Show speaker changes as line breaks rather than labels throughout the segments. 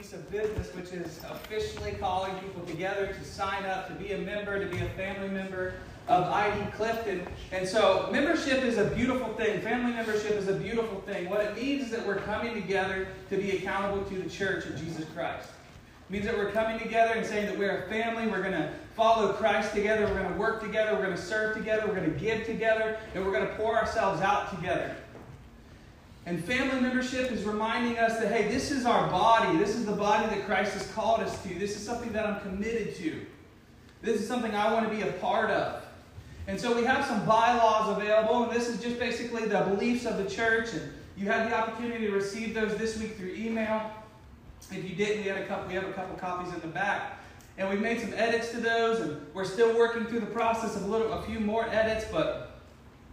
piece of business, which is officially calling people together to sign up, to be a member, to be a family member of ID Clifton. And so, membership is a beautiful thing. Family membership is a beautiful thing. What it means is that we're coming together to be accountable to the church of Jesus Christ. It means that we're coming together and saying that we're a family. We're going to follow Christ together. We're going to work together. We're going to serve together. We're going to give together. And we're going to pour ourselves out together. And family membership is reminding us that, hey, this is our body. This is the body that Christ has called us to. This is something that I'm committed to. This is something I want to be a part of. And so we have some bylaws available, and this is just basically the beliefs of the church. And you had the opportunity to receive those this week through email. If you didn't, we had a couple. We have a couple copies in the back, and we've made some edits to those, and we're still working through the process of a little, a few more edits. But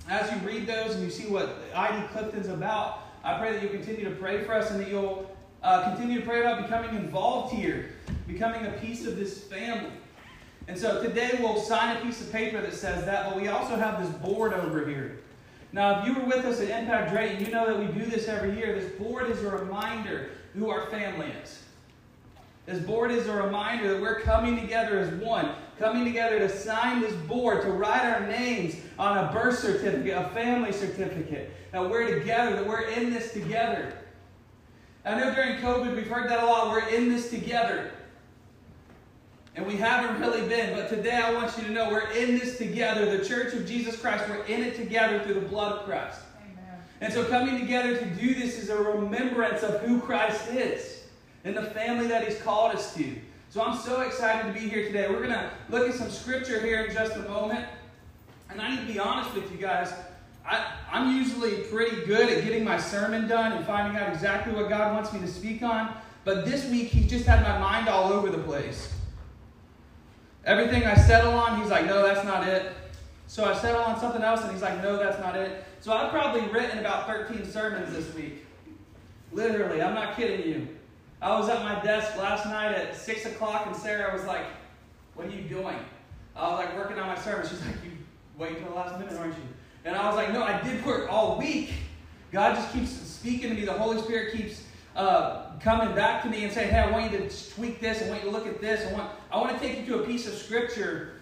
as you read those and you see what ID Clifton's about, I pray that you continue to pray for us and that you'll uh, continue to pray about becoming involved here, becoming a piece of this family. And so today we'll sign a piece of paper that says that, but we also have this board over here. Now, if you were with us at Impact Drayton, you know that we do this every year. This board is a reminder who our family is. This board is a reminder that we're coming together as one, coming together to sign this board, to write our names on a birth certificate, a family certificate, that we're together, that we're in this together. I know during COVID we've heard that a lot. We're in this together. And we haven't really been, but today I want you to know we're in this together. The church of Jesus Christ, we're in it together through the blood of Christ. Amen. And so coming together to do this is a remembrance of who Christ is and the family that He's called us to. So I'm so excited to be here today. We're going to look at some scripture here in just a moment. And I need to be honest with you guys. I, I'm usually pretty good at getting my sermon done and finding out exactly what God wants me to speak on. But this week, He's just had my mind all over the place. Everything I settle on, he's like, no, that's not it. So I settle on something else, and he's like, no, that's not it. So I've probably written about 13 sermons this week. Literally, I'm not kidding you. I was at my desk last night at 6 o'clock, and Sarah was like, what are you doing? I was like, working on my sermon. She's like, you wait until the last minute, aren't you? And I was like, no, I did work all week. God just keeps speaking to me. The Holy Spirit keeps uh, coming back to me and saying, hey, I want you to tweak this. I want you to look at this. I want, I want to take you to a piece of scripture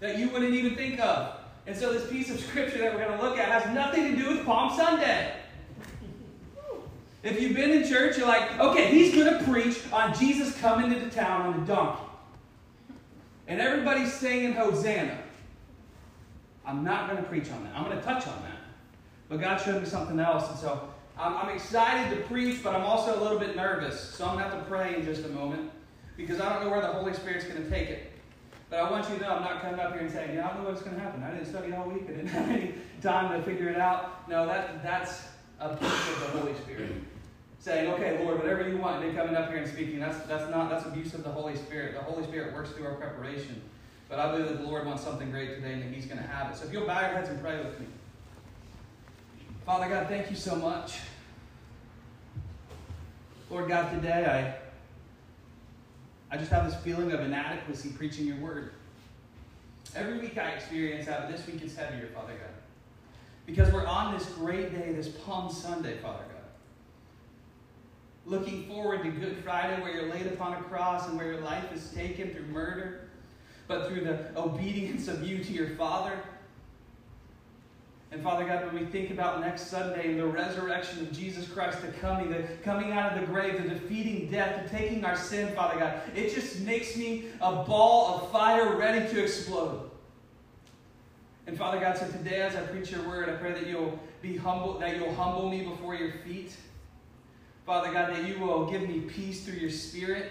that you wouldn't even think of. And so this piece of scripture that we're going to look at has nothing to do with Palm Sunday. If you've been in church, you're like, okay, he's going to preach on Jesus coming into town on a donkey. And everybody's singing Hosanna. I'm not going to preach on that. I'm going to touch on that. But God showed me something else. And so I'm, excited to preach, but I'm also a little bit nervous. So I'm going to have to pray in just a moment because I don't know where the Holy Spirit's going to take it. But I want you to know I'm not coming up here and saying, yeah, I don't know what's going to happen. I didn't study all week. I didn't have any time to figure it out. No, that, that's a piece of the Holy Spirit. Saying, okay, Lord, whatever you want, and then coming up here and speaking, that's, that's not, that's abuse of the Holy Spirit. The Holy Spirit works through our preparation. But I believe that the Lord wants something great today and that He's going to have it. So if you'll bow your heads and pray with me. Father God, thank you so much. Lord God, today I, I just have this feeling of inadequacy preaching your word. Every week I experience that, but this week it's heavier, Father God. Because we're on this great day, this Palm Sunday, Father God. Looking forward to Good Friday, where you're laid upon a cross and where your life is taken through murder, but through the obedience of you to your Father and Father God, when we think about next Sunday and the resurrection of Jesus Christ, the coming, the coming out of the grave, the defeating death, the taking our sin, Father God, it just makes me a ball of fire ready to explode. And Father God, so today as I preach your word, I pray that you'll be humble, that you'll humble me before your feet. Father God, that you will give me peace through your spirit.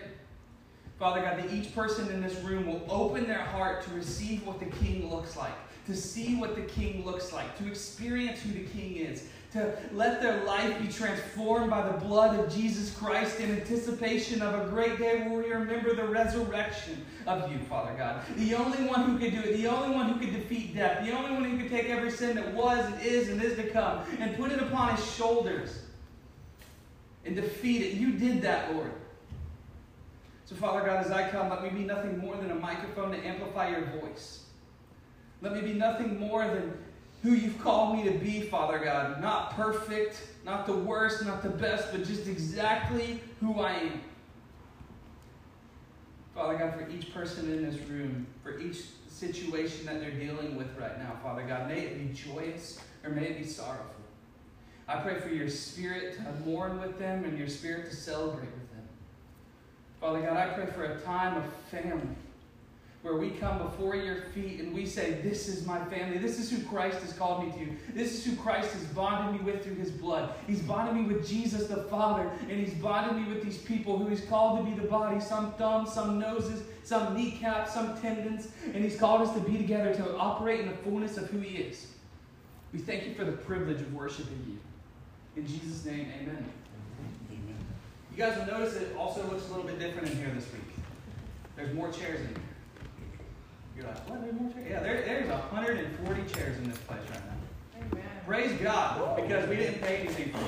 Father God, that each person in this room will open their heart to receive what the King looks like to see what the King looks like, to experience who the King is, to let their life be transformed by the blood of Jesus Christ in anticipation of a great day where we remember the resurrection of you, Father God. The only one who could do it, the only one who could defeat death, the only one who could take every sin that was and is and is to come and put it upon his shoulders and defeat it. You did that, Lord. So, Father God, as I come, let me be nothing more than a microphone to amplify your voice. Let me be nothing more than who you've called me to be, Father God. Not perfect, not the worst, not the best, but just exactly who I am. Father God, for each person in this room, for each situation that they're dealing with right now, Father God, may it be joyous or may it be sorrowful. I pray for your spirit to mourn with them and your spirit to celebrate. Father God, I pray for a time of family where we come before your feet and we say, This is my family. This is who Christ has called me to. This is who Christ has bonded me with through his blood. He's bonded me with Jesus the Father, and he's bonded me with these people who he's called to be the body some thumbs, some noses, some kneecaps, some tendons, and he's called us to be together to operate in the fullness of who he is. We thank you for the privilege of worshiping you. In Jesus' name, amen. You guys will notice it also looks a little bit different in here this week. There's more chairs in here. You're like, what? There's more chairs? Yeah, there, there's 140 chairs in this place right now. Amen. Praise God, because we didn't pay anything for it.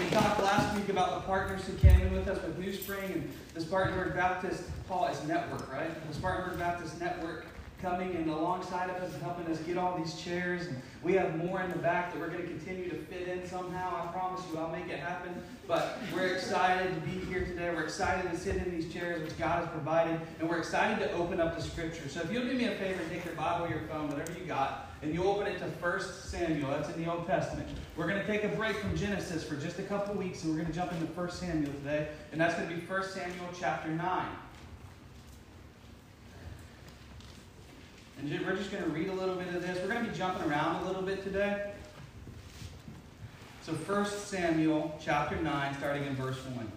We talked last week about the partners who came in with us with New Spring and the Spartanburg Baptist, Paul is network, right? The Spartanburg Baptist network coming and alongside of us and helping us get all these chairs. And we have more in the back that we're going to continue to fit in somehow. I promise you, I'll make it happen. But we're excited to be here today. We're excited to sit in these chairs which God has provided. And we're excited to open up the scripture. So if you'll do me a favor and take your Bible, your phone, whatever you got, and you open it to 1 Samuel. That's in the Old Testament. We're going to take a break from Genesis for just a couple weeks, and we're going to jump into 1 Samuel today. And that's going to be 1 Samuel chapter 9. And we're just going to read a little bit of this. We're going to be jumping around a little bit today. So 1 Samuel chapter 9, starting in verse 1.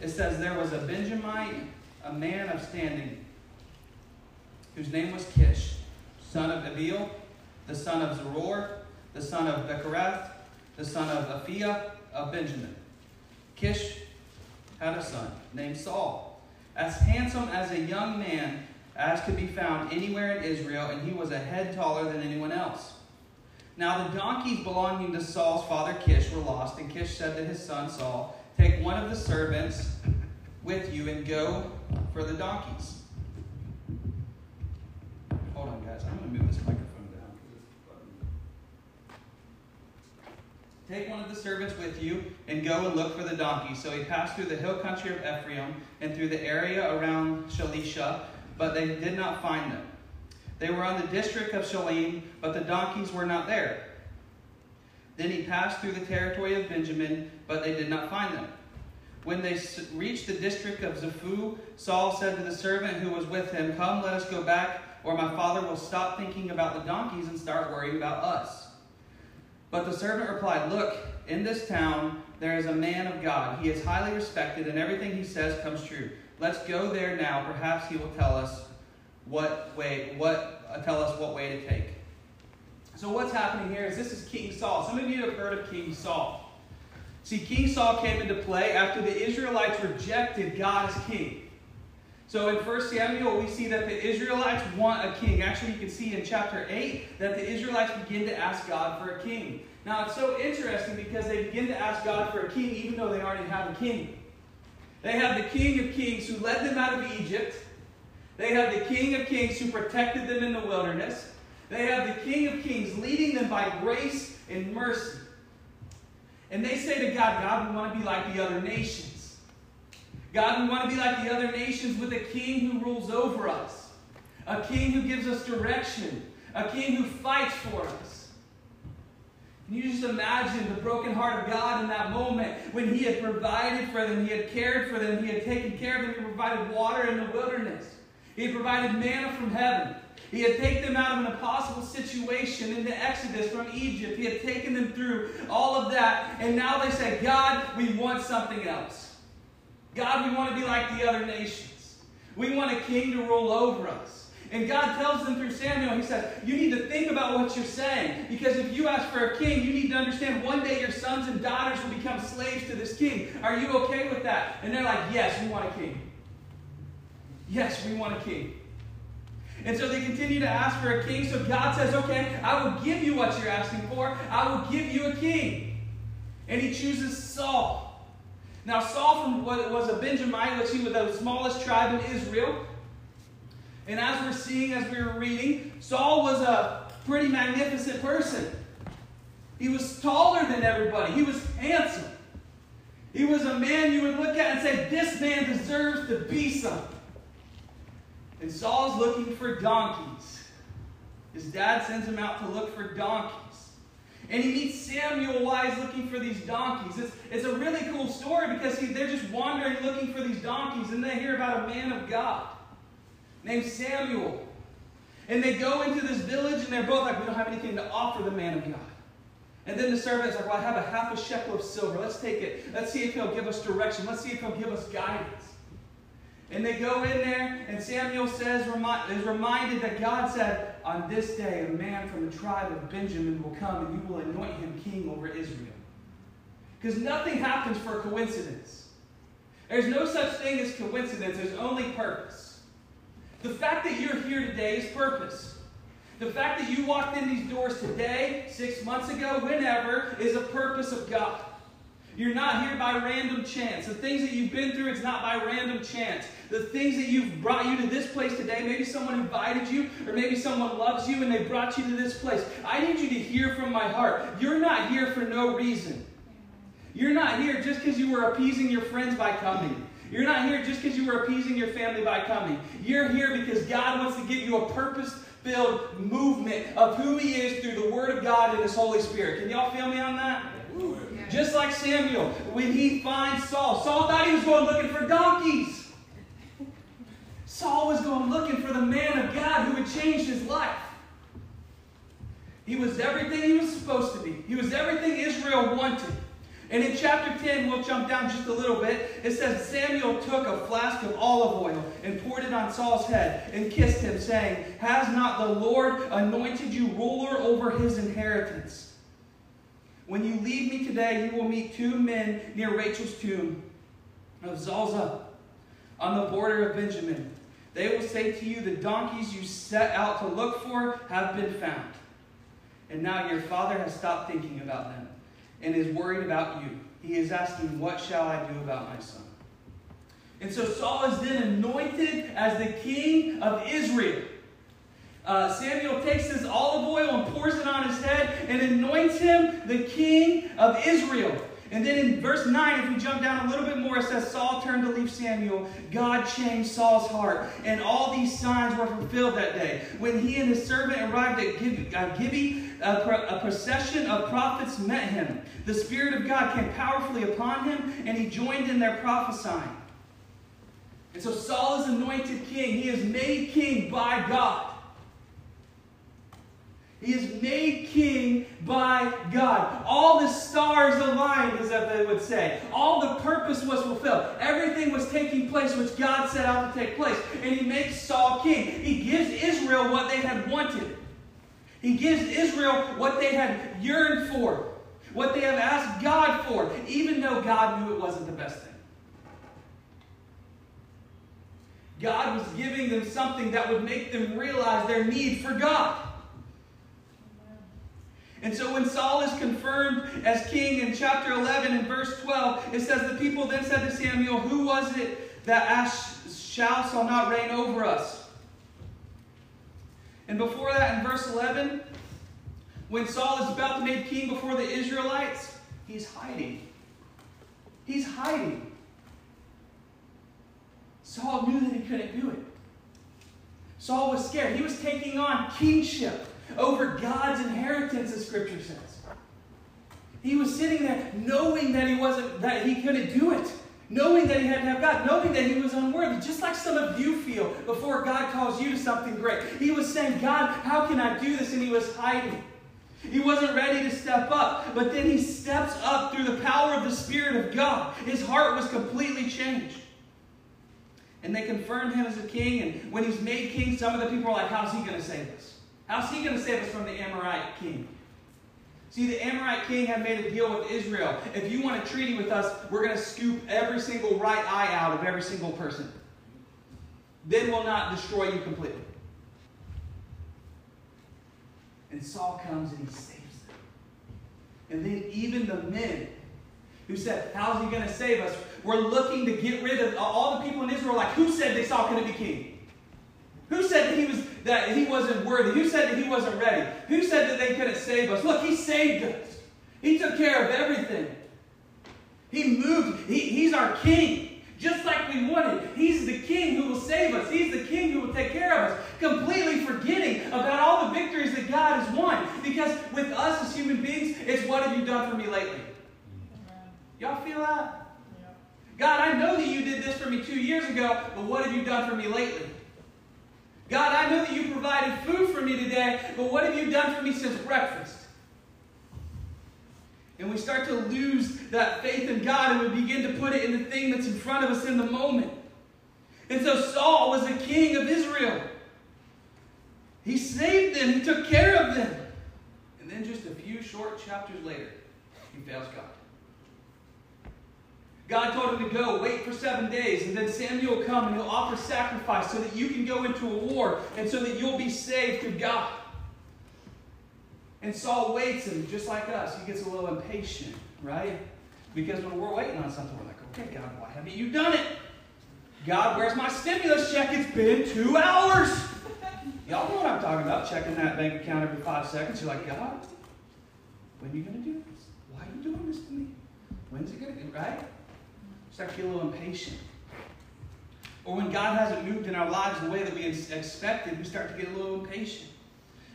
It says, There was a Benjamite, a man of standing, whose name was Kish, son of Abiel, the son of Zeror, the son of Bechorath, the son of Aphiah of Benjamin. Kish had a son named Saul, as handsome as a young man as could be found anywhere in Israel, and he was a head taller than anyone else. Now the donkeys belonging to Saul's father Kish were lost, and Kish said to his son Saul, Take one of the servants with you and go for the donkeys. Hold on, guys. I'm going to move this microphone down. Take one of the servants with you and go and look for the donkeys. So he passed through the hill country of Ephraim and through the area around Shalisha but they did not find them. They were on the district of Shaalim, but the donkeys were not there. Then he passed through the territory of Benjamin, but they did not find them. When they reached the district of Zephu, Saul said to the servant who was with him, Come, let us go back, or my father will stop thinking about the donkeys and start worrying about us. But the servant replied, Look, in this town there is a man of God. He is highly respected, and everything he says comes true. Let's go there now. Perhaps he will tell us what way, what uh, tell us what way to take. So what's happening here is this is King Saul. Some of you have heard of King Saul. See, King Saul came into play after the Israelites rejected God as king. So in 1 Samuel, we see that the Israelites want a king. Actually, you can see in chapter 8 that the Israelites begin to ask God for a king. Now, it's so interesting because they begin to ask God for a king even though they already have a king. They have the King of Kings who led them out of Egypt. They have the King of Kings who protected them in the wilderness. They have the King of Kings leading them by grace and mercy. And they say to God, God, we want to be like the other nations. God, we want to be like the other nations with a king who rules over us, a king who gives us direction, a king who fights for us. You just imagine the broken heart of God in that moment when He had provided for them, He had cared for them, He had taken care of them, He provided water in the wilderness, He had provided manna from heaven. He had taken them out of an impossible situation in the Exodus from Egypt. He had taken them through all of that. And now they say, God, we want something else. God, we want to be like the other nations. We want a king to rule over us. And God tells them through Samuel, He says, You need to think about what you're saying. Because if you ask for a king, you need to understand one day your sons and daughters will become slaves to this king. Are you okay with that? And they're like, Yes, we want a king. Yes, we want a king. And so they continue to ask for a king. So God says, Okay, I will give you what you're asking for. I will give you a king. And He chooses Saul. Now, Saul from what was a Benjamite, which he was the smallest tribe in Israel. And as we're seeing, as we were reading, Saul was a pretty magnificent person. He was taller than everybody, he was handsome. He was a man you would look at and say, This man deserves to be something. And Saul's looking for donkeys. His dad sends him out to look for donkeys. And he meets Samuel he's looking for these donkeys. It's, it's a really cool story because he, they're just wandering looking for these donkeys, and they hear about a man of God named Samuel. And they go into this village, and they're both like, We don't have anything to offer the man of God. And then the servant's like, Well, I have a half a shekel of silver. Let's take it. Let's see if he'll give us direction. Let's see if he'll give us guidance. And they go in there, and Samuel says, is reminded that God said, On this day, a man from the tribe of Benjamin will come, and you will anoint him king over Israel. Because nothing happens for coincidence. There's no such thing as coincidence, there's only purpose. The fact that you're here today is purpose. The fact that you walked in these doors today, six months ago, whenever, is a purpose of God. You're not here by random chance. The things that you've been through, it's not by random chance. The things that you've brought you to this place today, maybe someone invited you, or maybe someone loves you and they brought you to this place. I need you to hear from my heart. You're not here for no reason. You're not here just because you were appeasing your friends by coming. You're not here just because you were appeasing your family by coming. You're here because God wants to give you a purpose filled movement of who He is through the Word of God and His Holy Spirit. Can y'all feel me on that? Just like Samuel, when he finds Saul, Saul thought he was going looking for donkeys. Saul was going looking for the man of God who would change his life. He was everything he was supposed to be. He was everything Israel wanted. And in chapter 10, we'll jump down just a little bit. It says Samuel took a flask of olive oil and poured it on Saul's head and kissed him, saying, Has not the Lord anointed you ruler over his inheritance? When you leave me today, you will meet two men near Rachel's tomb of Zelzah on the border of Benjamin. They will say to you, The donkeys you set out to look for have been found. And now your father has stopped thinking about them and is worried about you. He is asking, What shall I do about my son? And so Saul is then anointed as the king of Israel. Uh, Samuel takes this olive oil and pours it on his head and anoints him the king of Israel. And then in verse 9, if we jump down a little bit more, it says, Saul turned to leave Samuel. God changed Saul's heart. And all these signs were fulfilled that day. When he and his servant arrived at Gibeah, uh, a, procession of prophets met him. The Spirit of God came powerfully upon him, and he joined in their prophesying. And so Saul is anointed king. He is made king by God. He is made king by God. All the stars aligned, as they would say. All the purpose was fulfilled. Everything was taking place which God set out to take place. And he makes Saul king. He gives Israel what they had wanted. He gives Israel what they had yearned for, what they have asked God for, even though God knew it wasn't the best thing. God was giving them something that would make them realize their need for God. And so when Saul is confirmed as king in chapter 11 and verse 12, it says, The people then said to Samuel, Who was it that asked, shall shall not reign over us? And before that, in verse 11, when Saul is about to make king before the Israelites, he's hiding. He's hiding. Saul knew that he couldn't do it. Saul was scared. He was taking on kingship over God's inheritance, as Scripture says. He was sitting there knowing that he wasn't, that he couldn't do it. Knowing that he had to have God, knowing that he was unworthy, just like some of you feel before God calls you to something great. He was saying, God, how can I do this? And he was hiding. He wasn't ready to step up, but then he steps up through the power of the Spirit of God. His heart was completely changed. And they confirmed him as a king, and when he's made king, some of the people are like, How's he going to say us? How's he going to save us from the Amorite king? See, the Amorite king had made a deal with Israel. If you want a treaty with us, we're going to scoop every single right eye out of every single person. Then we'll not destroy you completely. And Saul comes and he saves them. And then even the men who said, How's he going to save us? We're looking to get rid of all the people in Israel. Like, who said they Saul couldn't be king? Who said that he was that he wasn't worthy? Who said that he wasn't ready? Who said that they couldn't save us? Look, he saved us. He took care of everything. He moved. He, he's our king, just like we wanted. He's the king who will save us. He's the king who will take care of us, completely forgetting about all the victories that God has won. Because with us as human beings, it's what have you done for me lately? Y'all feel that? God, I know that you did this for me two years ago, but what have you done for me lately? God, I know that you provided food for me today, but what have you done for me since breakfast? And we start to lose that faith in God and we begin to put it in the thing that's in front of us in the moment. And so Saul was the king of Israel. He saved them, he took care of them. And then just a few short chapters later, he fails God. God told him to go, wait for seven days, and then Samuel will come and he'll offer sacrifice so that you can go into a war and so that you'll be saved through God. And Saul waits, and just like us, he gets a little impatient, right? Because when we're waiting on something, we're like, okay, God, why haven't you done it? God, where's my stimulus check? It's been two hours. Y'all know what I'm talking about, checking that bank account every five seconds. You're like, God, when are you going to do this? Why are you doing this to me? When's it going to be, right? Start to get a little impatient. Or when God hasn't moved in our lives the way that we expected, we start to get a little impatient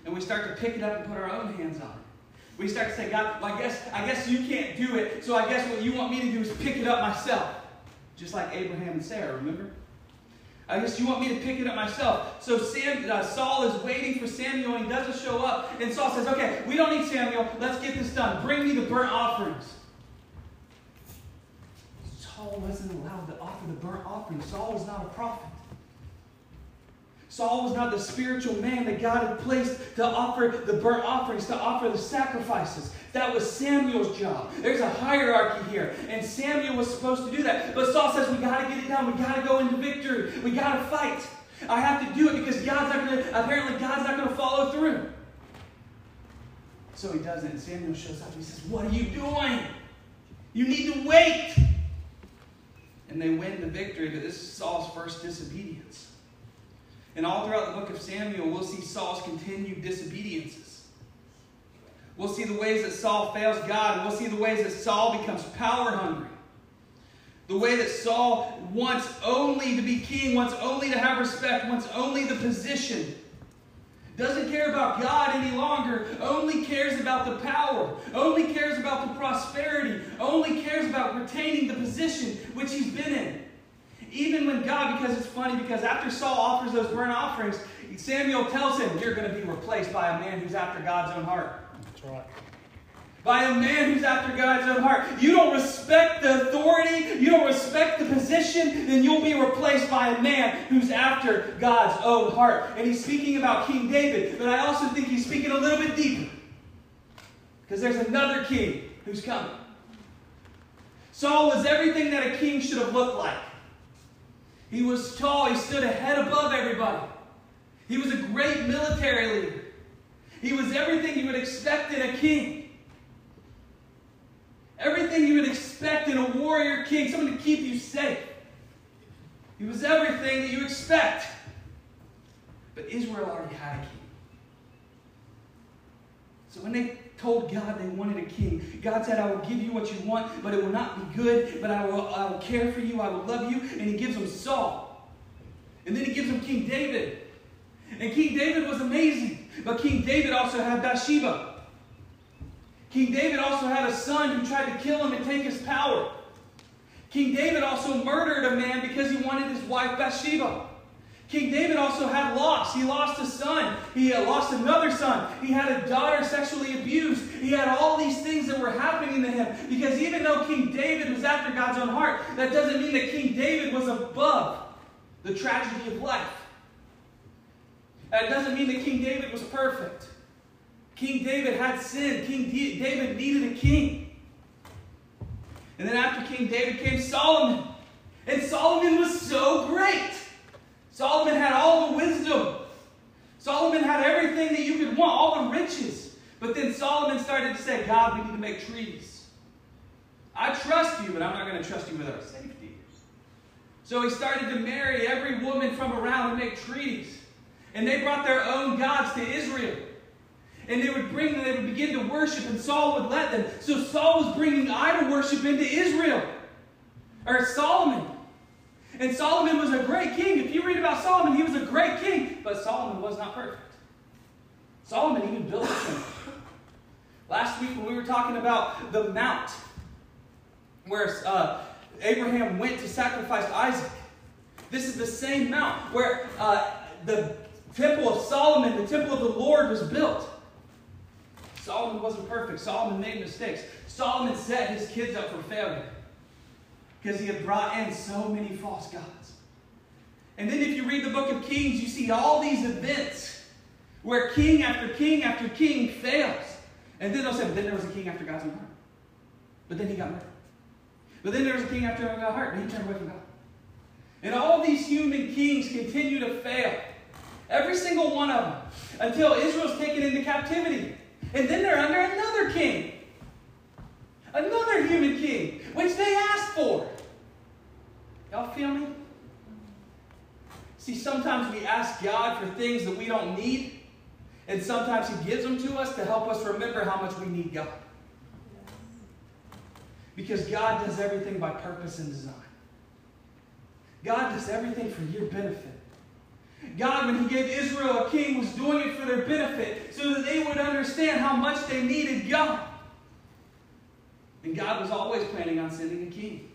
and we start to pick it up and put our own hands on it. We start to say, God, well, I guess I guess you can't do it, so I guess what you want me to do is pick it up myself. Just like Abraham and Sarah, remember? I guess you want me to pick it up myself. So Sam, uh, Saul is waiting for Samuel, and doesn't show up. And Saul says, Okay, we don't need Samuel. Let's get this done. Bring me the burnt offerings. Saul wasn't allowed to offer the burnt offering. Saul was not a prophet. Saul was not the spiritual man that God had placed to offer the burnt offerings, to offer the sacrifices. That was Samuel's job. There's a hierarchy here, and Samuel was supposed to do that. But Saul says, We got to get it done. We got to go into victory. We got to fight. I have to do it because God's not going to, apparently, God's not going to follow through. So he doesn't, and Samuel shows up. He says, What are you doing? You need to wait. And they win the victory, but this is Saul's first disobedience. And all throughout the book of Samuel, we'll see Saul's continued disobediences. We'll see the ways that Saul fails God, and we'll see the ways that Saul becomes power hungry. The way that Saul wants only to be king, wants only to have respect, wants only the position. Doesn't care about God any longer, only cares about the power, only cares about the prosperity, only cares about retaining the position which he's been in. Even when God, because it's funny, because after Saul offers those burnt offerings, Samuel tells him, You're going to be replaced by a man who's after God's own heart. That's right. By a man who's after God's own heart. You don't respect the authority, you don't respect the position, then you'll be replaced by a man who's after God's own heart. And he's speaking about King David, but I also think he's speaking a little bit deeper. Because there's another king who's coming. Saul was everything that a king should have looked like. He was tall. He stood a head above everybody. He was a great military leader. He was everything you would expect in a king. Everything you would expect in a warrior king, someone to keep you safe. He was everything that you expect. But Israel already had a king. So when they told God they wanted a king. God said, I will give you what you want, but it will not be good, but I will, I will care for you, I will love you. And he gives them Saul. And then he gives them King David. And King David was amazing. But King David also had Bathsheba. King David also had a son who tried to kill him and take his power. King David also murdered a man because he wanted his wife Bathsheba. King David also had loss. He lost a son. He lost another son. He had a daughter sexually abused. He had all these things that were happening to him. Because even though King David was after God's own heart, that doesn't mean that King David was above the tragedy of life. That doesn't mean that King David was perfect. King David had sin. King David needed a king. And then after King David came Solomon. And Solomon was so great. Solomon had all the wisdom. Solomon had everything that you could want, all the riches. But then Solomon started to say, God, we need to make treaties. I trust you, but I'm not going to trust you with our safety. So he started to marry every woman from around and make treaties. And they brought their own gods to Israel. And they would bring, them, they would begin to worship, and Saul would let them. So Saul was bringing idol worship into Israel, or Solomon. And Solomon was a great king. If you read about Solomon, he was a great king, but Solomon was not perfect. Solomon even built a temple. Last week, when we were talking about the mount where uh, Abraham went to sacrifice Isaac, this is the same mount where uh, the temple of Solomon, the temple of the Lord, was built. Solomon wasn't perfect. Solomon made mistakes. Solomon set his kids up for failure because he had brought in so many false gods. And then, if you read the book of Kings, you see all these events where king after king after king fails. And then they'll say, but then there was a king after God's own heart. But then he got murdered. But then there was a king after God's heart, but he turned away from God. And all these human kings continue to fail. Every single one of them. Until Israel's taken into captivity. And then they're under another king. Another human king, which they asked for. Y'all feel me? See, sometimes we ask God for things that we don't need, and sometimes He gives them to us to help us remember how much we need God. Because God does everything by purpose and design. God does everything for your benefit. God, when He gave Israel a king, was doing it for their benefit so that they would understand how much they needed God. And God was always planning on sending a king.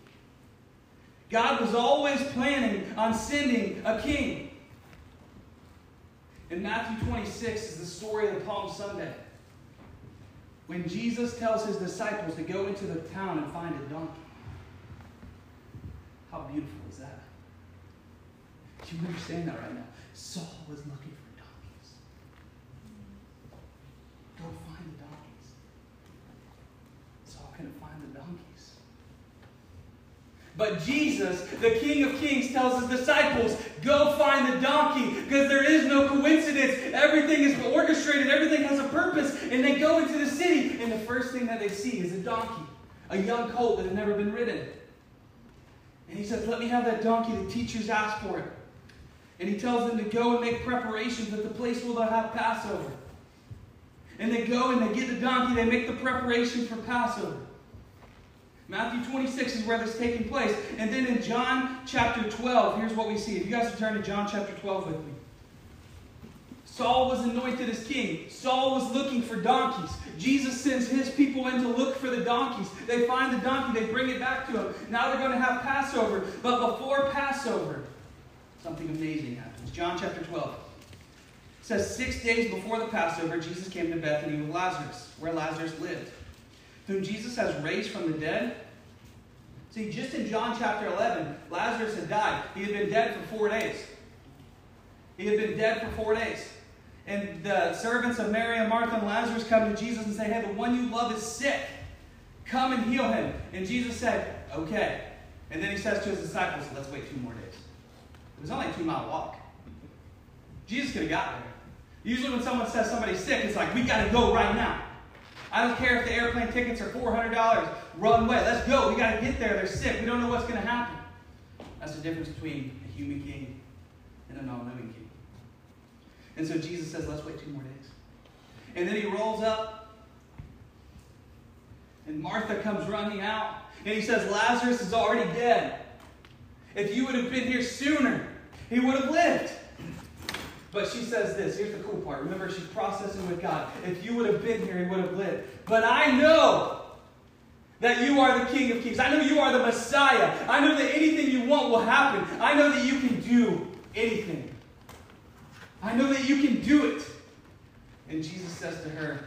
God was always planning on sending a king. In Matthew 26 is the story of the Palm Sunday. When Jesus tells his disciples to go into the town and find a donkey. How beautiful is that? Do you understand that right now? Saul was looking for donkeys. Go find the donkeys. Saul couldn't find the donkeys. But Jesus, the King of Kings, tells his disciples, Go find the donkey, because there is no coincidence. Everything is orchestrated, everything has a purpose. And they go into the city, and the first thing that they see is a donkey, a young colt that had never been ridden. And he says, Let me have that donkey. The teachers asked for it. And he tells them to go and make preparations at the place where they'll have Passover. And they go and they get the donkey, they make the preparation for Passover. Matthew 26 is where this is taking place. And then in John chapter 12, here's what we see. If you guys would turn to John chapter 12 with me. Saul was anointed as king. Saul was looking for donkeys. Jesus sends his people in to look for the donkeys. They find the donkey, they bring it back to him. Now they're going to have Passover. But before Passover, something amazing happens. John chapter 12. It says, Six days before the Passover, Jesus came to Bethany with Lazarus, where Lazarus lived, whom Jesus has raised from the dead. See, just in John chapter 11, Lazarus had died. He had been dead for four days. He had been dead for four days. And the servants of Mary and Martha and Lazarus come to Jesus and say, Hey, the one you love is sick. Come and heal him. And Jesus said, Okay. And then he says to his disciples, Let's wait two more days. It was only a two mile walk. Jesus could have got there. Usually, when someone says somebody's sick, it's like, we got to go right now. I don't care if the airplane tickets are $400. Run away. Let's go. We got to get there. They're sick. We don't know what's going to happen. That's the difference between a human king and an all knowing king. And so Jesus says, let's wait two more days. And then he rolls up, and Martha comes running out, and he says, Lazarus is already dead. If you would have been here sooner, he would have lived. But she says this. Here's the cool part. Remember, she's processing with God. If you would have been here, he would have lived. But I know that you are the King of Kings. I know you are the Messiah. I know that anything you want will happen. I know that you can do anything. I know that you can do it. And Jesus says to her,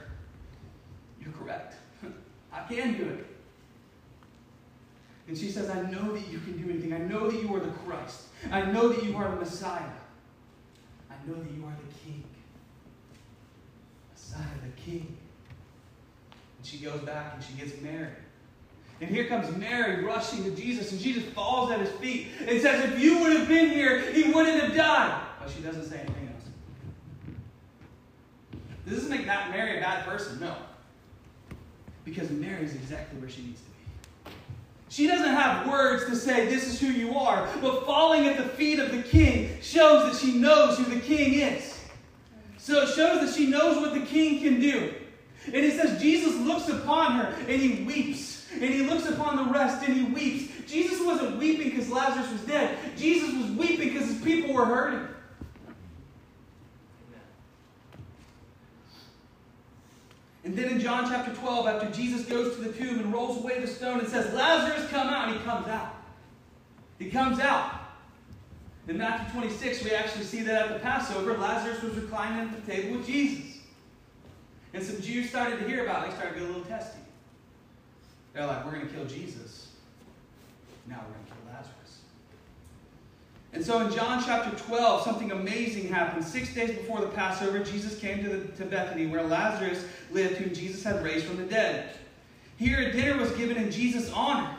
You're correct. I can do it. And she says, I know that you can do anything. I know that you are the Christ. I know that you are the Messiah. I know that you are the King. Messiah, the King. And she goes back and she gets married. And here comes Mary rushing to Jesus, and Jesus falls at his feet and says, If you would have been here, he wouldn't have died. But she doesn't say anything else. This doesn't make Mary a bad person, no. Because Mary is exactly where she needs to be. She doesn't have words to say, This is who you are, but falling at the feet of the king shows that she knows who the king is. So it shows that she knows what the king can do. And it says Jesus looks upon her and he weeps. And he looks upon the rest and he weeps. Jesus wasn't weeping because Lazarus was dead. Jesus was weeping because his people were hurting. And then in John chapter 12, after Jesus goes to the tomb and rolls away the stone and says, Lazarus, come out, and he comes out. He comes out. In Matthew 26, we actually see that at the Passover, Lazarus was reclining at the table with Jesus. And some Jews started to hear about it. They started to get a little testy. They're like, we're going to kill Jesus. Now we're going to. And so in John chapter 12, something amazing happened. Six days before the Passover, Jesus came to, the, to Bethany, where Lazarus lived, whom Jesus had raised from the dead. Here a dinner was given in Jesus' honor.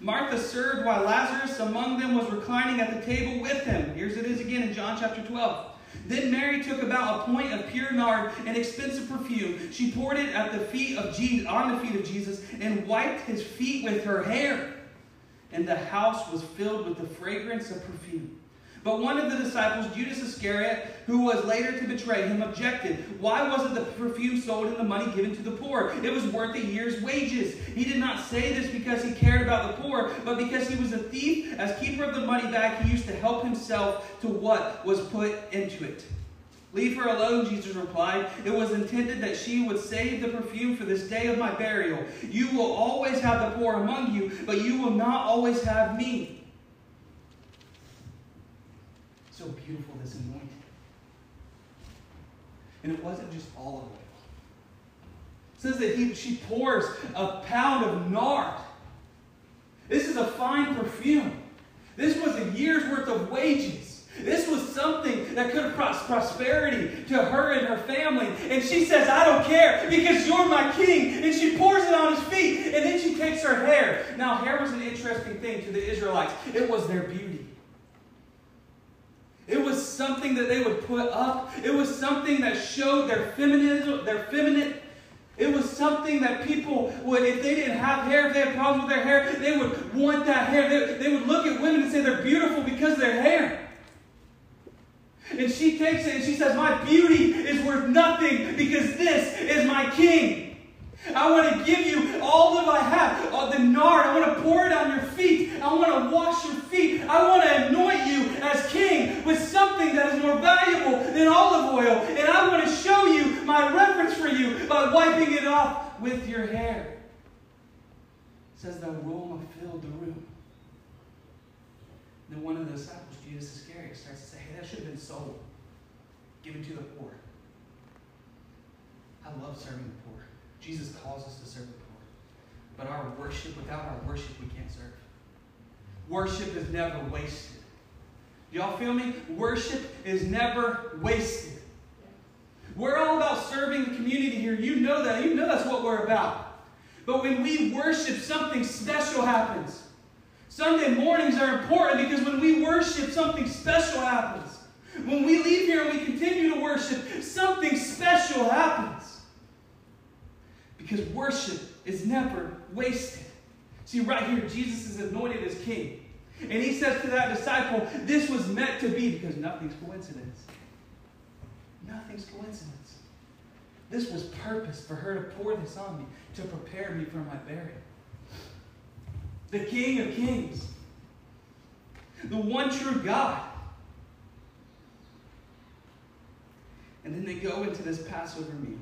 Martha served while Lazarus among them was reclining at the table with him. Here's it is again in John chapter 12. Then Mary took about a point of pure nard, an expensive perfume. She poured it at the feet of Jesus, on the feet of Jesus, and wiped his feet with her hair. And the house was filled with the fragrance of perfume. But one of the disciples, Judas Iscariot, who was later to betray him, objected. Why wasn't the perfume sold and the money given to the poor? It was worth a year's wages. He did not say this because he cared about the poor, but because he was a thief. As keeper of the money bag, he used to help himself to what was put into it. Leave her alone, Jesus replied. It was intended that she would save the perfume for this day of my burial. You will always have the poor among you, but you will not always have me. So beautiful, this anointing. And it wasn't just olive oil. It says that he, she pours a pound of nard. This is a fine perfume. This was a year's worth of wages. This was something that could have brought prosperity to her and her family. And she says, I don't care because you're my king. And she pours it on his feet. And then she takes her hair. Now, hair was an interesting thing to the Israelites, it was their beauty. It was something that they would put up. It was something that showed their feminism, their feminine. It was something that people would, if they didn't have hair, if they had problems with their hair, they would want that hair. They, they would look at women and say they're beautiful because of their hair. And she takes it and she says, My beauty is worth nothing because this is my king. I want to give you all that I have, all the nard. I want to pour it on your feet. I want to wash your feet. I want to anoint you as king with something that is more valuable than olive oil. And I want to show you my reverence for you by wiping it off with your hair. It says the aroma filled the room. Then one of the disciples, Judas Iscariot, starts to say, hey, that should have been sold, given to the poor. I love serving the poor. Jesus calls us to serve the poor. But our worship, without our worship, we can't serve. Worship is never wasted. Y'all feel me? Worship is never wasted. We're all about serving the community here. You know that. You know that's what we're about. But when we worship, something special happens. Sunday mornings are important because when we worship, something special happens. When we leave here and we continue to worship, something special happens. Because worship is never wasted. See, right here, Jesus is anointed as king. And he says to that disciple, This was meant to be because nothing's coincidence. Nothing's coincidence. This was purpose for her to pour this on me, to prepare me for my burial. The King of Kings, the one true God. And then they go into this Passover meal.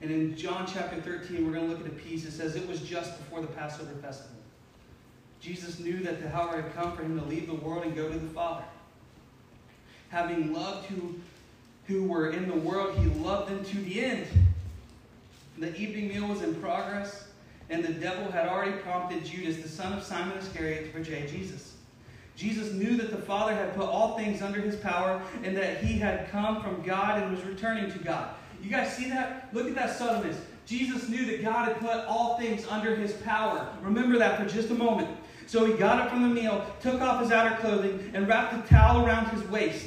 And in John chapter 13, we're going to look at a piece that says it was just before the Passover festival. Jesus knew that the hour had come for him to leave the world and go to the Father. Having loved who, who were in the world, he loved them to the end. The evening meal was in progress, and the devil had already prompted Judas, the son of Simon Iscariot, to betray Jesus. Jesus knew that the Father had put all things under his power and that he had come from God and was returning to God. You guys see that? Look at that subtleness. Jesus knew that God had put all things under his power. Remember that for just a moment. So he got up from the meal, took off his outer clothing, and wrapped a towel around his waist.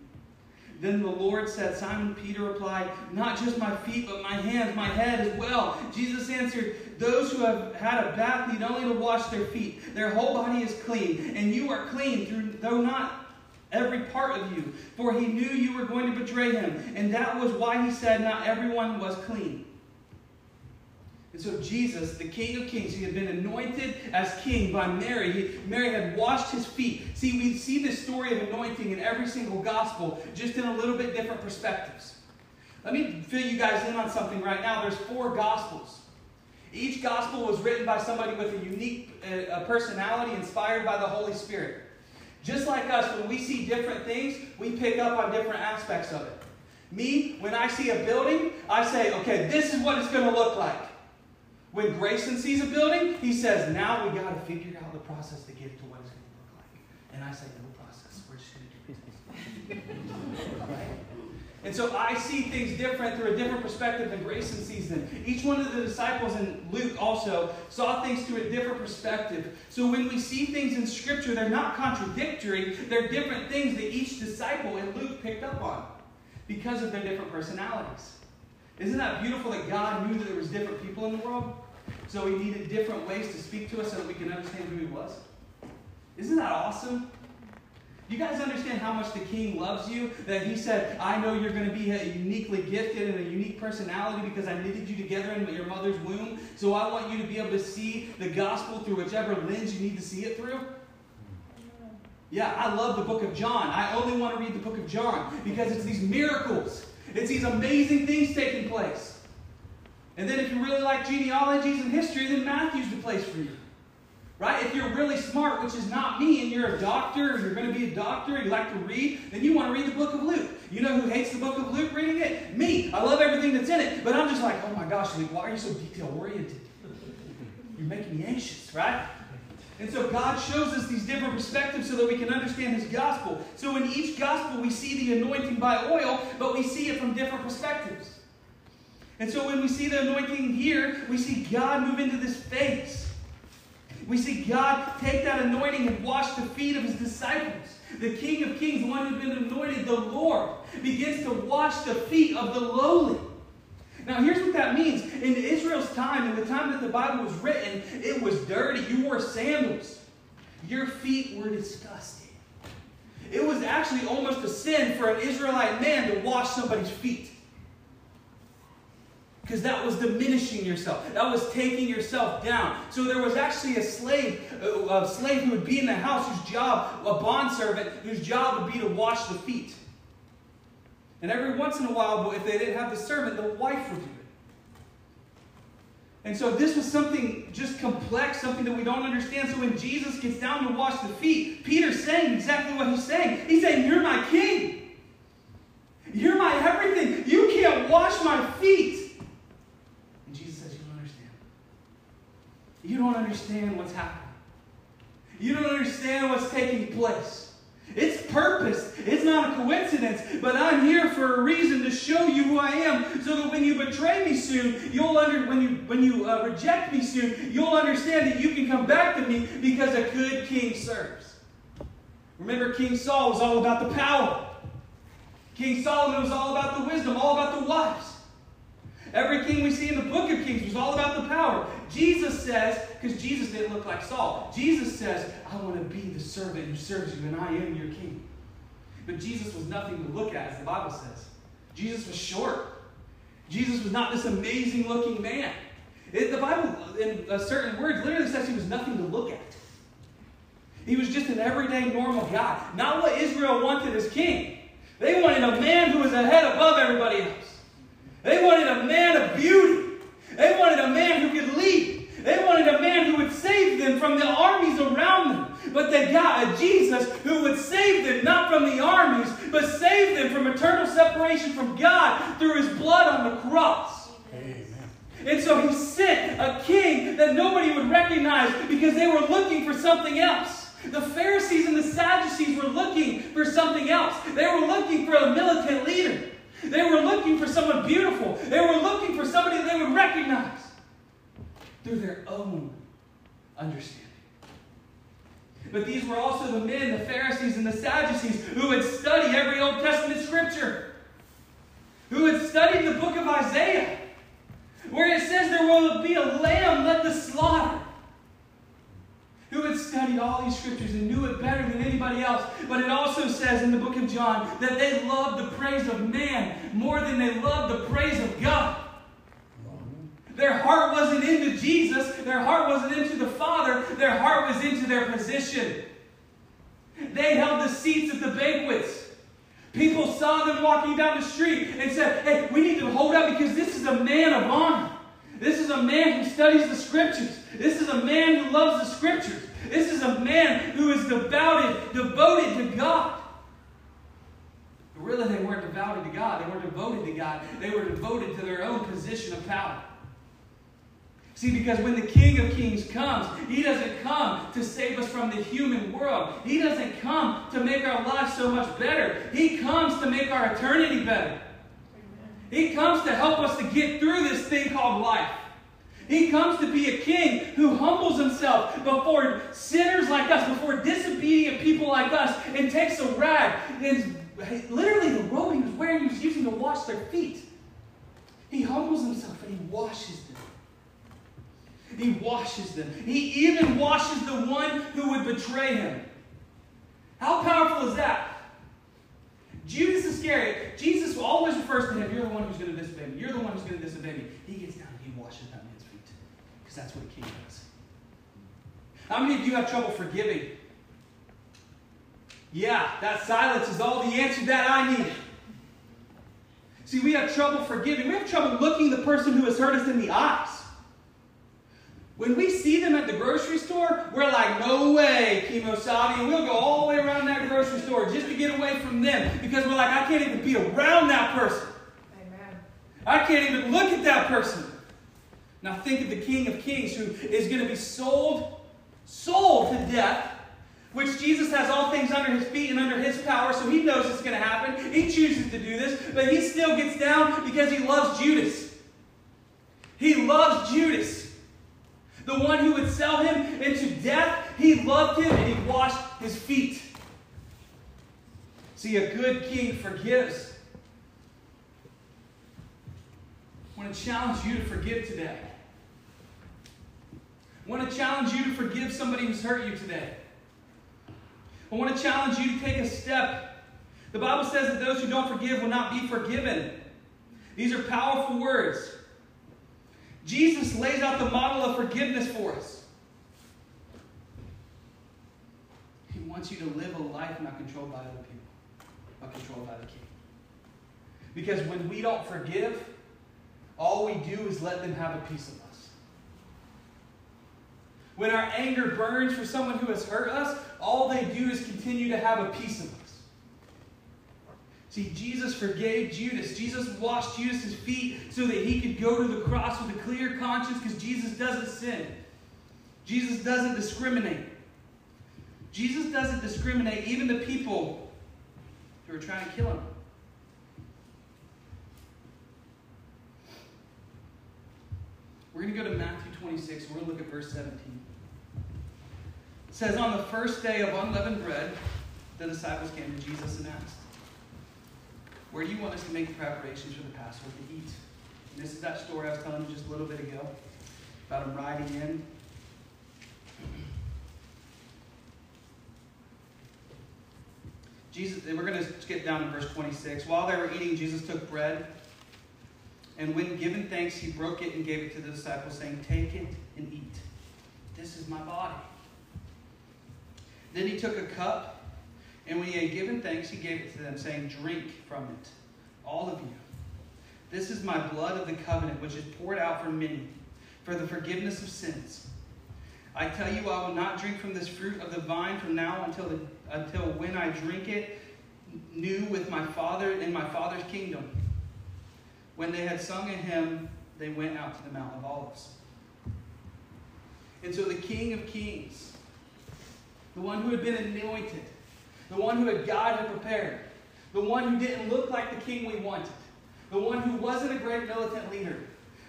Then the Lord said, Simon Peter replied, Not just my feet, but my hands, my head as well. Jesus answered, Those who have had a bath need only to wash their feet. Their whole body is clean, and you are clean, through, though not every part of you. For he knew you were going to betray him, and that was why he said, Not everyone was clean. So Jesus, the King of Kings, he had been anointed as king by Mary. He, Mary had washed his feet. See, we see this story of anointing in every single gospel, just in a little bit different perspectives. Let me fill you guys in on something right now. There's four gospels. Each gospel was written by somebody with a unique uh, personality inspired by the Holy Spirit. Just like us, when we see different things, we pick up on different aspects of it. Me, when I see a building, I say, okay, this is what it's going to look like. When Grayson sees a building, he says, now we got to figure out the process to get to what it's going to look like. And I say, no process. We're just going to do right? And so I see things different through a different perspective than Grayson sees them. Each one of the disciples in Luke also saw things through a different perspective. So when we see things in Scripture, they're not contradictory. They're different things that each disciple in Luke picked up on because of their different personalities. Isn't that beautiful that God knew that there was different people in the world? So he needed different ways to speak to us so that we can understand who he was. Isn't that awesome? You guys understand how much the king loves you? That he said, I know you're going to be uniquely gifted and a unique personality because I knitted you together in your mother's womb. So I want you to be able to see the gospel through whichever lens you need to see it through. Yeah, I love the book of John. I only want to read the book of John because it's these miracles it's these amazing things taking place. And then if you really like genealogies and history, then Matthew's the place for you. Right? If you're really smart, which is not me, and you're a doctor, or you're going to be a doctor, and you like to read, then you want to read the book of Luke. You know who hates the book of Luke reading it? Me. I love everything that's in it. But I'm just like, oh my gosh, Luke, why are you so detail oriented? You're making me anxious, right? And so God shows us these different perspectives so that we can understand His gospel. So in each gospel, we see the anointing by oil, but we see it from different perspectives. And so when we see the anointing here, we see God move into this phase. We see God take that anointing and wash the feet of His disciples. The King of Kings, the one who's been anointed, the Lord, begins to wash the feet of the lowly. Now, here's what that means. In Israel's time, in the time that the Bible was written, it was dirty. You wore sandals. Your feet were disgusting. It was actually almost a sin for an Israelite man to wash somebody's feet. Because that was diminishing yourself. That was taking yourself down. So there was actually a slave, uh, a slave who would be in the house whose job, a bondservant, whose job would be to wash the feet. And every once in a while, if they didn't have the servant, the wife would do it. And so this was something just complex, something that we don't understand. So when Jesus gets down to wash the feet, Peter's saying exactly what he's saying. He's saying, You're my king. You're my everything. You can't wash my feet. And Jesus says, You don't understand. You don't understand what's happening. You don't understand what's taking place. It's purpose. It's not a coincidence. But I'm here for a reason to show you who I am, so that when you betray me soon, you'll under when you when you uh, reject me soon, you'll understand that you can come back to me because a good king serves. Remember, King Saul was all about the power. King Solomon was all about the wisdom, all about the wives. Every king we see in the book of Kings was all about the power. Jesus says, because Jesus didn't look like Saul, Jesus says, I want to be the servant who serves you, and I am your king. But Jesus was nothing to look at, as the Bible says. Jesus was short. Jesus was not this amazing looking man. It, the Bible, in certain words, literally says he was nothing to look at. He was just an everyday, normal guy. Not what Israel wanted as king. They wanted a man who was a head above everybody else. They wanted a man of beauty. They wanted a man who could lead. They wanted a man who would save them from the armies around them. But they got a Jesus who would save them not from the armies, but save them from eternal separation from God through his blood on the cross. Amen. And so he sent a king that nobody would recognize because they were looking for something else. The Pharisees and the Sadducees were looking for something else. They were looking for a militant leader. They were looking for someone beautiful. They were looking for somebody they would recognize through their own understanding. But these were also the men, the Pharisees and the Sadducees, who had studied every Old Testament scripture, who had studied the book of Isaiah, where it says there will be a lamb led to slaughter who had studied all these scriptures and knew it better than anybody else. But it also says in the book of John that they loved the praise of man more than they loved the praise of God. Their heart wasn't into Jesus, their heart wasn't into the Father, their heart was into their position. They held the seats at the banquets. People saw them walking down the street and said, Hey, we need to hold up because this is a man of honor. This is a man who studies the scriptures. This is a man who loves the scriptures. This is a man who is devoted, devoted to God. Really, they weren't devoted to God. They weren't devoted to God. They were devoted to their own position of power. See, because when the King of Kings comes, He doesn't come to save us from the human world. He doesn't come to make our lives so much better. He comes to make our eternity better. He comes to help us to get through life. He comes to be a king who humbles himself before sinners like us, before disobedient people like us, and takes a rag. And literally, the robe he was wearing, he was using to wash their feet. He humbles himself and he washes them. He washes them. He even washes the one who would betray him. How powerful is that? Judas Iscariot, Jesus always refers to him, You're the one who's going to disobey me. You're the one who's going to disobey me. He gets that man's feet. Because that's what a king does. How many of you have trouble forgiving? Yeah, that silence is all the answer that I need. See, we have trouble forgiving. We have trouble looking the person who has hurt us in the eyes. When we see them at the grocery store, we're like, no way, Kimosabi. And we'll go all the way around that grocery store just to get away from them because we're like, I can't even be around that person. Amen. I can't even look at that person. Now think of the King of Kings who is going to be sold, sold to death, which Jesus has all things under his feet and under his power, so he knows it's going to happen. He chooses to do this, but he still gets down because he loves Judas. He loves Judas. The one who would sell him into death, he loved him and he washed his feet. See, a good king forgives. I want to challenge you to forgive today. I want to challenge you to forgive somebody who's hurt you today. I want to challenge you to take a step. The Bible says that those who don't forgive will not be forgiven. These are powerful words. Jesus lays out the model of forgiveness for us. He wants you to live a life not controlled by other people, but controlled by the King. Because when we don't forgive, all we do is let them have a piece of. When our anger burns for someone who has hurt us, all they do is continue to have a piece of us. See, Jesus forgave Judas. Jesus washed Judas' feet so that he could go to the cross with a clear conscience because Jesus doesn't sin. Jesus doesn't discriminate. Jesus doesn't discriminate even the people who are trying to kill him. We're going to go to Matthew 26. We're going to look at verse 17. It says, On the first day of unleavened bread, the disciples came to Jesus and asked, where do you want us to make preparations for the Passover to eat? And this is that story I was telling you just a little bit ago about him riding in. Jesus, we're going to skip down to verse 26. While they were eating, Jesus took bread, and when given thanks, he broke it and gave it to the disciples, saying, Take it and eat. This is my body. Then he took a cup. And when he had given thanks, he gave it to them, saying, Drink from it, all of you. This is my blood of the covenant, which is poured out for many, for the forgiveness of sins. I tell you, I will not drink from this fruit of the vine from now until, the, until when I drink it new with my Father in my Father's kingdom. When they had sung a hymn, they went out to the Mount of Olives. And so the King of Kings, the one who had been anointed, the one who had God had prepared, the one who didn't look like the king we wanted, the one who wasn't a great militant leader,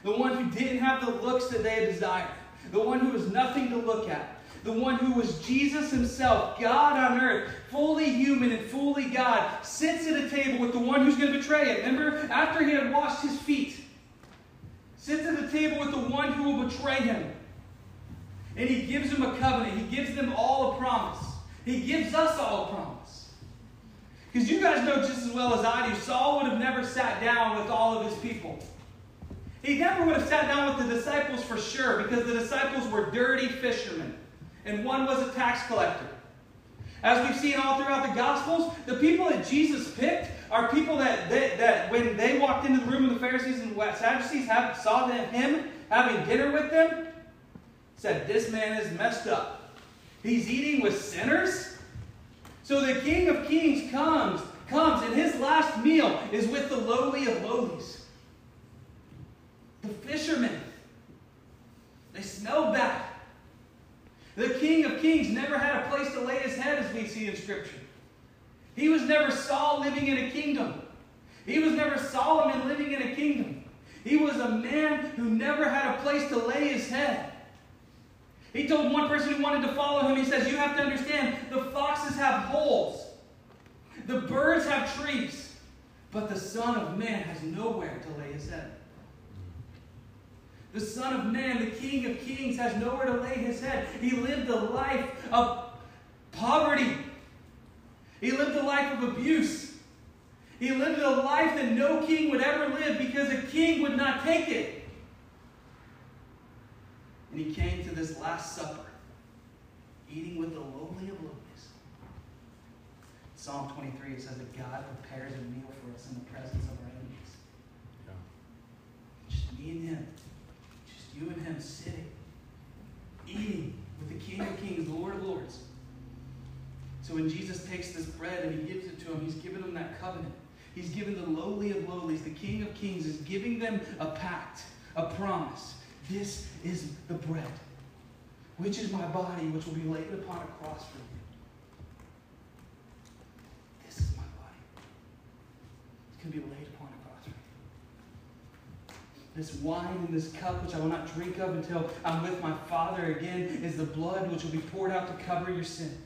the one who didn't have the looks that they desired, the one who was nothing to look at, the one who was Jesus himself, God on earth, fully human and fully God, sits at a table with the one who's going to betray him. Remember, after he had washed his feet, sits at a table with the one who will betray him. And he gives them a covenant. He gives them all a promise. He gives us all a promise. Because you guys know just as well as I do, Saul would have never sat down with all of his people. He never would have sat down with the disciples for sure, because the disciples were dirty fishermen, and one was a tax collector. As we've seen all throughout the Gospels, the people that Jesus picked are people that, that, that when they walked into the room of the Pharisees and Sadducees, have, saw him having dinner with them, said, This man is messed up. He's eating with sinners? So the King of Kings comes, comes, and his last meal is with the lowly of lowlies. The fishermen. They smell bad. The King of Kings never had a place to lay his head, as we see in Scripture. He was never Saul living in a kingdom. He was never Solomon living in a kingdom. He was a man who never had a place to lay his head. He told one person who wanted to follow him, he says, You have to understand, the foxes have holes, the birds have trees, but the Son of Man has nowhere to lay his head. The Son of Man, the King of Kings, has nowhere to lay his head. He lived a life of poverty. He lived a life of abuse. He lived a life that no king would ever live because a king would not take it. And he came to this Last Supper, eating with the lowly of lowlies. Psalm 23 it says that God prepares a meal for us in the presence of our enemies. Yeah. Just me and him. Just you and him sitting, eating with the King of Kings, the Lord of Lords. So when Jesus takes this bread and he gives it to him, he's given them that covenant. He's given the lowly of lowlies, the King of Kings, is giving them a pact, a promise this is the bread, which is my body, which will be laid upon a cross for you. This is my body. It's going to be laid upon a cross for you. This wine and this cup, which I will not drink of until I'm with my Father again, is the blood which will be poured out to cover your sin.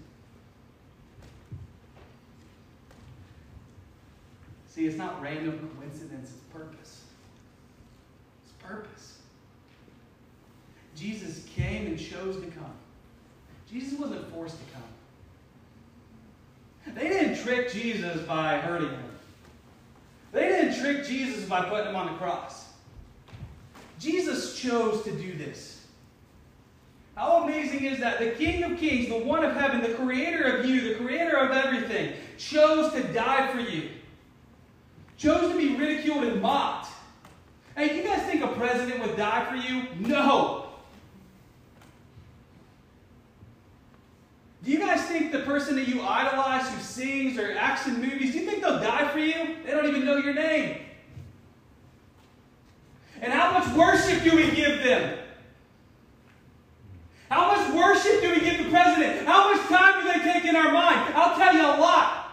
See, it's not random coincidence, it's purpose. It's purpose. Jesus came and chose to come. Jesus wasn't forced to come. They didn't trick Jesus by hurting him. They didn't trick Jesus by putting him on the cross. Jesus chose to do this. How amazing is that? The King of Kings, the one of heaven, the creator of you, the creator of everything, chose to die for you. Chose to be ridiculed and mocked. Hey, you guys think a president would die for you? No. Do you guys think the person that you idolize who sings or acts in movies, do you think they'll die for you? They don't even know your name. And how much worship do we give them? How much worship do we give the president? How much time do they take in our mind? I'll tell you a lot.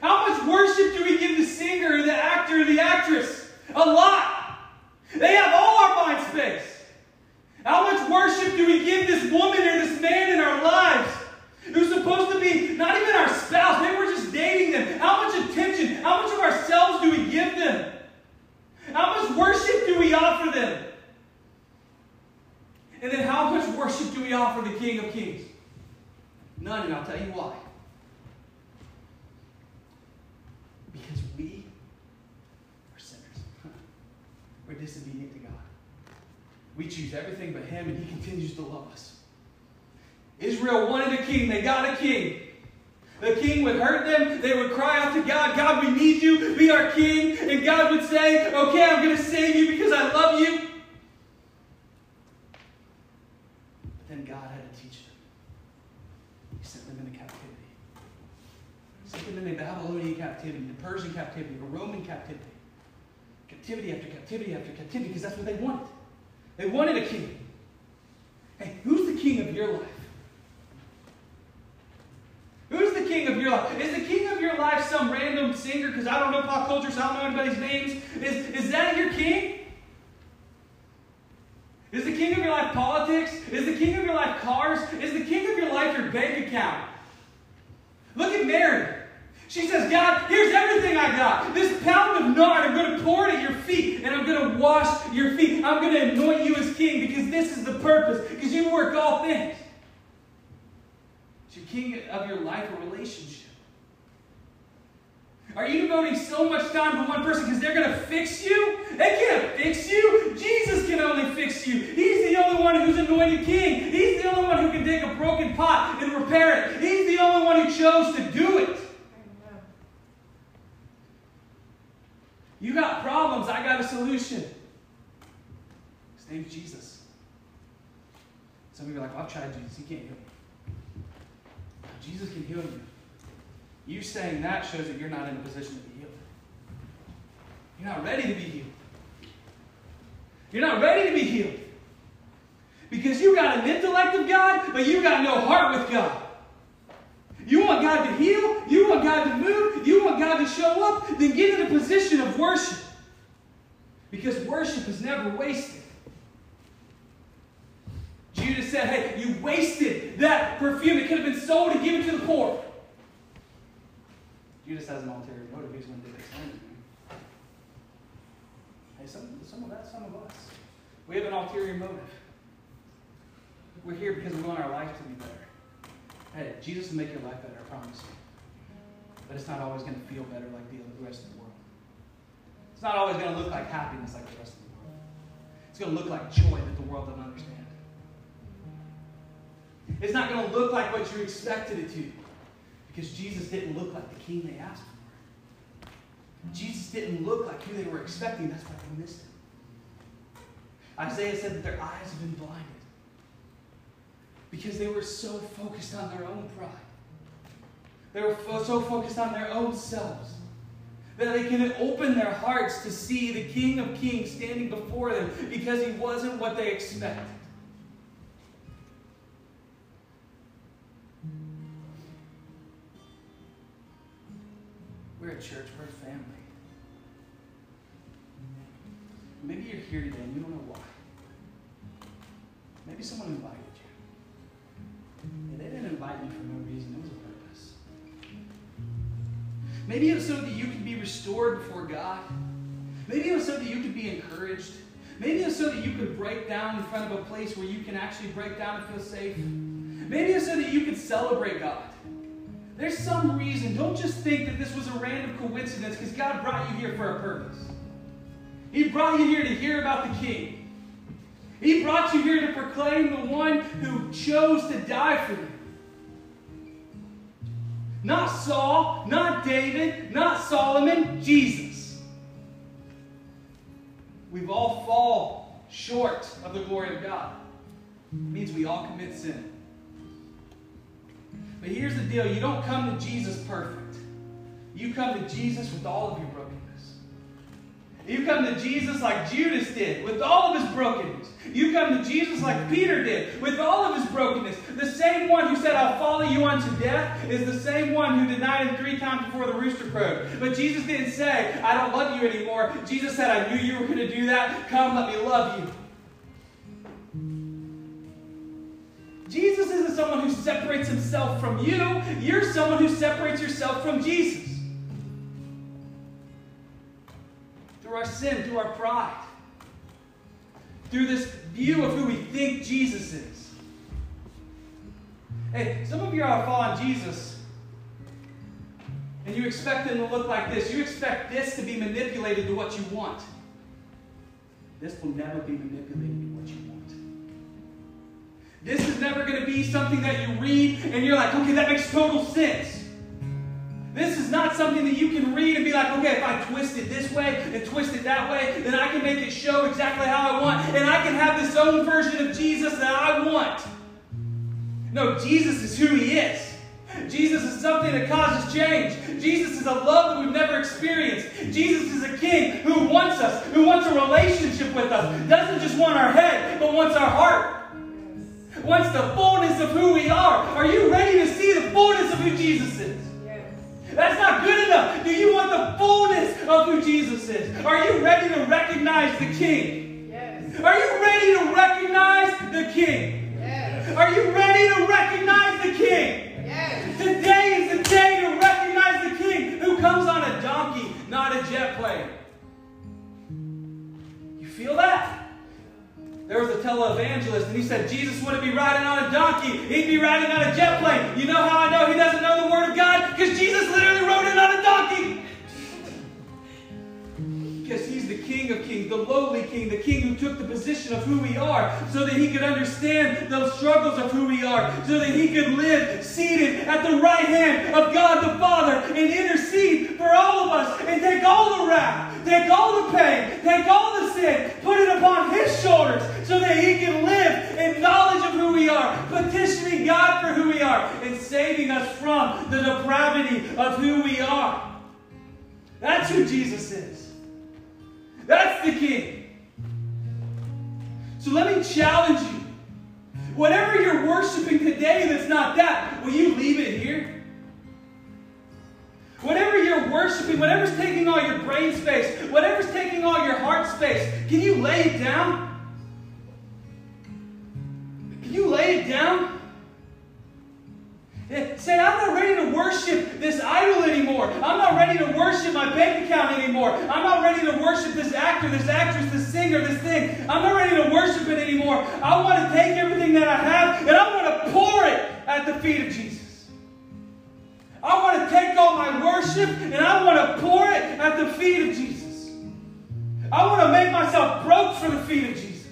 How much worship do we give the singer, the actor, the actress? A lot. They have all our mind space. How much worship do we give this woman or this man in our lives who's supposed to be not even our spouse? Maybe we're just dating them. How much attention, how much of ourselves do we give them? How much worship do we offer them? And then how much worship do we offer the King of Kings? None, and I'll tell you why. Because we are sinners. We're disobedient to. We choose everything but Him, and He continues to love us. Israel wanted a king, they got a king. The king would hurt them. They would cry out to God, God, we need you. Be our king. And God would say, Okay, I'm going to save you because I love you. But then God had to teach them. He sent them into captivity. He sent them into Babylonian captivity, the Persian captivity, the Roman captivity. Captivity after captivity after captivity because that's what they wanted. They wanted a king. Hey, who's the king of your life? Who's the king of your life? Is the king of your life some random singer? Because I don't know pop culture, so I don't know anybody's names. Is, is that your king? Is the king of your life politics? Is the king of your life cars? Is the king of your life your bank account? Look at Mary. She says, God, here's everything I got. This pound of nard, I'm going to pour it at your feet, and I'm going to wash your feet. I'm going to anoint you as king because this is the purpose, because you work all things. Is your king of your life a relationship? Are you devoting so much time to one person because they're going to fix you? They can't fix you. Jesus can only fix you. He's the only one who's anointed king. He's the only one who can take a broken pot and repair it. He's the only one who chose to do it. You got problems, I got a solution. His name's Jesus. Some of you are like, well, I've tried Jesus. He can't heal me. Jesus can heal you. You saying that shows that you're not in a position to be healed. You're not ready to be healed. You're not ready to be healed. Because you got an intellect of God, but you got no heart with God. You want God to heal? You want God to move? You want God to show up? Then get in a position of worship. Because worship is never wasted. Judas said, Hey, you wasted that perfume. It could have been sold and given to the poor. Judas has an ulterior motive. He's going to do same. Hey, some, some of that, some of us. We have an ulterior motive. We're here because we want our life to be better. Hey, Jesus will make your life better, I promise you. But it's not always going to feel better like the rest of the world. It's not always going to look like happiness like the rest of the world. It's going to look like joy that the world doesn't understand. It's not going to look like what you expected it to. Because Jesus didn't look like the king they asked for. Jesus didn't look like who they were expecting. That's why they missed him. Isaiah said that their eyes have been blinded because they were so focused on their own pride. They were so focused on their own selves that they couldn't open their hearts to see the King of Kings standing before them because he wasn't what they expected. We're a church, we're a family. Maybe you're here today and you don't know why. Maybe someone invited you. And they didn't invite you for no reason, Maybe it was so that you could be restored before God. Maybe it was so that you could be encouraged. Maybe it was so that you could break down in front of a place where you can actually break down and feel safe. Maybe it's so that you could celebrate God. There's some reason. Don't just think that this was a random coincidence because God brought you here for a purpose. He brought you here to hear about the King. He brought you here to proclaim the one who chose to die for you. Not Saul, not David, not Solomon, Jesus. We've all fall short of the glory of God. It means we all commit sin. But here's the deal you don't come to Jesus perfect, you come to Jesus with all of your. You come to Jesus like Judas did, with all of his brokenness. You come to Jesus like Peter did, with all of his brokenness. The same one who said, I'll follow you unto death, is the same one who denied him three times before the rooster crowed. But Jesus didn't say, I don't love you anymore. Jesus said, I knew you were going to do that. Come, let me love you. Jesus isn't someone who separates himself from you. You're someone who separates yourself from Jesus. Through our sin, through our pride, through this view of who we think Jesus is. Hey, some of you are following Jesus, and you expect him to look like this. You expect this to be manipulated to what you want. This will never be manipulated to what you want. This is never going to be something that you read and you're like, okay, that makes total sense. This is not something that you can read and be like, okay, if I twist it this way and twist it that way, then I can make it show exactly how I want. And I can have this own version of Jesus that I want. No, Jesus is who he is. Jesus is something that causes change. Jesus is a love that we've never experienced. Jesus is a king who wants us, who wants a relationship with us. Doesn't just want our head, but wants our heart. Wants the fullness of who we are. Are you ready to see the fullness of who Jesus is? That's not good enough. Do you want the fullness of who Jesus is? Are you ready to recognize the King? Yes. Are you ready to recognize the King? Yes. Are you ready to recognize the King? Yes. Today is the day to recognize the King who comes on a donkey, not a jet plane. You feel that? There was a televangelist, and he said Jesus wouldn't be riding on a donkey. He'd be riding on a jet plane. You know how I know he doesn't know the Word of God? Because Jesus literally rode in on a donkey. Because he's the King of kings, the lowly King, the King who took the position of who we are so that he could understand the struggles of who we are, so that he could live seated at the right hand of God the Father and intercede for all of us and take all the wrath take all the pain, take all the sin, put it upon His shoulders so that He can live in knowledge of who we are, petitioning God for who we are, and saving us from the depravity of who we are. That's who Jesus is. That's the King. So let me challenge you. Whatever you're worshiping today that's not that, will you leave it here? Whatever you're worshiping, whatever's taking all your brain space, whatever's taking all your heart space, can you lay it down? Can you lay it down? Eh, Say, I'm not ready to worship this idol anymore. I'm not ready to worship my bank account anymore. I'm not ready to worship this actor, this actress, this singer, this thing. I'm not ready to worship it anymore. I want to take everything that I have and I want to pour it at the feet of Jesus. I want to take all my worship and I want to pour it at the feet of Jesus. I want to make myself broke for the feet of Jesus.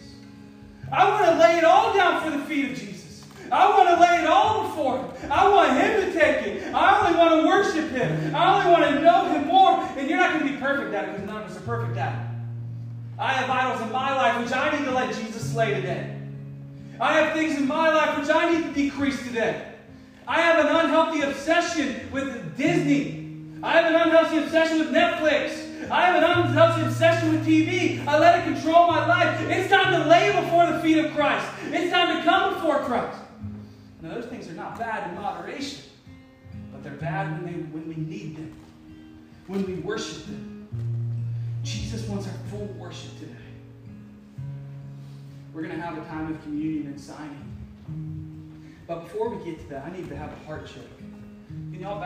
I want to lay it all down for the feet of Jesus. I want to lay it all before Him. I want Him to take it. I only want to worship Him. I only want to know Him more. And you're not going to be perfect at it because none of us are perfect at it. I have idols in my life which I need to let Jesus slay today. I have things in my life which I need to decrease today. I have an unhealthy obsession with Disney. I have an unhealthy obsession with Netflix. I have an unhealthy obsession with TV. I let it control my life. It's time to lay before the feet of Christ. It's time to come before Christ. Now, those things are not bad in moderation, but they're bad when, they, when we need them, when we worship them. Jesus wants our full worship today. We're going to have a time of communion and signing. But before we get to that, I need to have a heart check. Can y'all